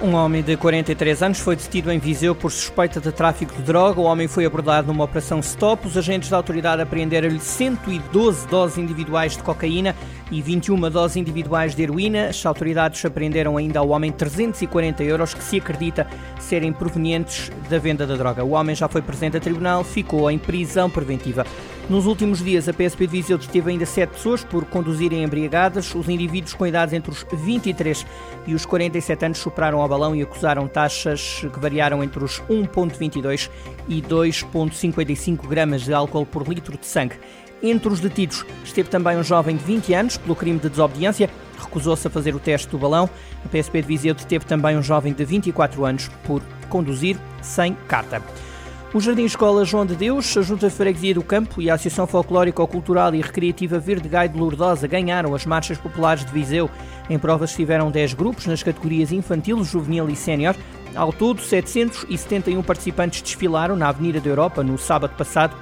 Um homem de 43 anos foi detido em Viseu por suspeita de tráfico de droga. O homem foi abordado numa operação stop. Os agentes da autoridade apreenderam-lhe 112 doses individuais de cocaína e 21 doses individuais de heroína. As autoridades apreenderam ainda ao homem 340 euros que se acredita serem provenientes da venda da droga. O homem já foi presente a tribunal, ficou em prisão preventiva. Nos últimos dias, a PSP de Viseu deteve ainda sete pessoas por conduzirem embriagadas. Os indivíduos com idades entre os 23 e os 47 anos superaram ao balão e acusaram taxas que variaram entre os 1,22 e 2,55 gramas de álcool por litro de sangue. Entre os detidos esteve também um jovem de 20 anos pelo crime de desobediência, recusou-se a fazer o teste do balão. A PSP de Viseu deteve também um jovem de 24 anos por conduzir sem carta. O Jardim Escola João de Deus, a Junta de Freguesia do Campo e a Associação Folclórica, Cultural e Recreativa Verde Gai de Lourdosa ganharam as marchas populares de Viseu. Em provas estiveram 10 grupos nas categorias infantil, juvenil e sénior. Ao todo, 771 participantes desfilaram na Avenida da Europa no sábado passado.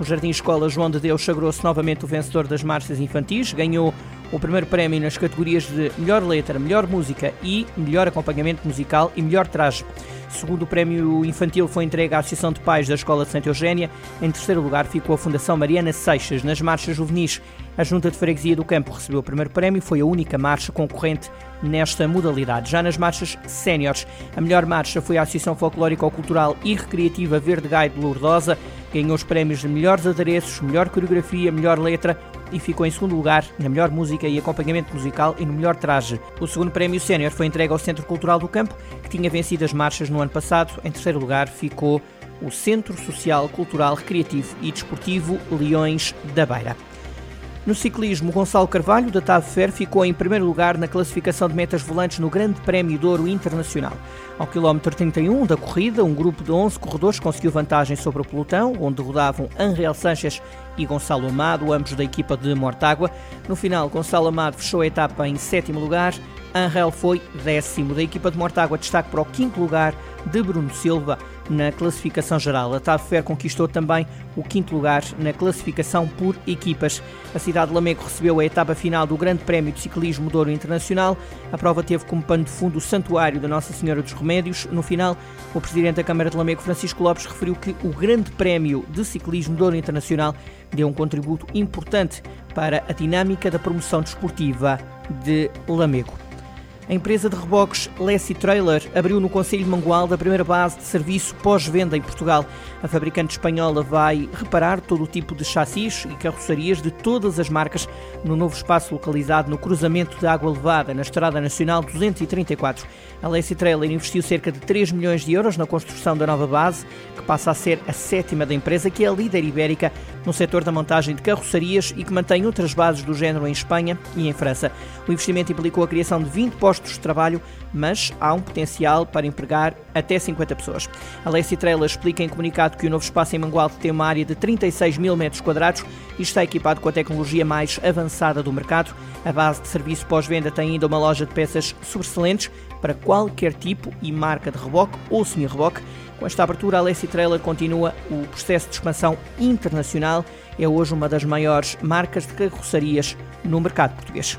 O Jardim Escola João de Deus sagrou-se novamente o vencedor das marchas infantis, ganhou o primeiro prémio nas categorias de melhor letra, melhor música e melhor acompanhamento musical e melhor traje. Segundo o prémio infantil foi entregue à Associação de Pais da Escola de Santa Eugénia. Em terceiro lugar ficou a Fundação Mariana Seixas. Nas marchas juvenis, a Junta de Freguesia do Campo recebeu o primeiro prémio, foi a única marcha concorrente nesta modalidade. Já nas marchas séniores, a melhor marcha foi a Associação Folclórica, Cultural e Recreativa Verde Gai de Lourdosa. Ganhou os prémios de melhores adereços, melhor coreografia, melhor letra e ficou em segundo lugar na melhor música e acompanhamento musical e no melhor traje. O segundo prémio sénior foi entregue ao Centro Cultural do Campo, que tinha vencido as marchas no ano passado. Em terceiro lugar ficou o Centro Social, Cultural, Recreativo e Desportivo Leões da Beira. No ciclismo, Gonçalo Carvalho, da TAV Fer, ficou em primeiro lugar na classificação de metas volantes no Grande Prémio de Ouro Internacional. Ao quilómetro 31 da corrida, um grupo de 11 corredores conseguiu vantagem sobre o pelotão, onde rodavam Angel Sanches e Gonçalo Amado, ambos da equipa de Mortágua. No final, Gonçalo Amado fechou a etapa em sétimo lugar, Angel foi décimo. Da equipa de Mortágua, destaque para o quinto lugar de Bruno Silva na classificação geral. A Fer conquistou também o quinto lugar na classificação por equipas. A cidade de Lamego recebeu a etapa final do Grande Prémio de Ciclismo Douro Internacional. A prova teve como pano de fundo o Santuário da Nossa Senhora dos Remédios. No final, o presidente da Câmara de Lamego, Francisco Lopes, referiu que o Grande Prémio de Ciclismo Douro Internacional deu um contributo importante para a dinâmica da promoção desportiva de Lamego. A empresa de reboques Lessie Trailer abriu no Conselho de Mangualde a primeira base de serviço pós-venda em Portugal. A fabricante espanhola vai reparar todo o tipo de chassis e carrocerias de todas as marcas no novo espaço localizado no cruzamento de Água Levada, na Estrada Nacional 234. A Lessie Trailer investiu cerca de 3 milhões de euros na construção da nova base, que passa a ser a sétima da empresa, que é a líder ibérica no setor da montagem de carrocerias e que mantém outras bases do género em Espanha e em França. O investimento implicou a criação de 20 postos postos de trabalho, mas há um potencial para empregar até 50 pessoas. A Lacey Trailer explica em comunicado que o novo espaço em Mangualde tem uma área de 36 mil metros quadrados e está equipado com a tecnologia mais avançada do mercado. A base de serviço pós-venda tem ainda uma loja de peças sobressalentes para qualquer tipo e marca de reboque ou semi-reboque. Com esta abertura, a Lacey Trailer continua o processo de expansão internacional. É hoje uma das maiores marcas de carrocerias no mercado português.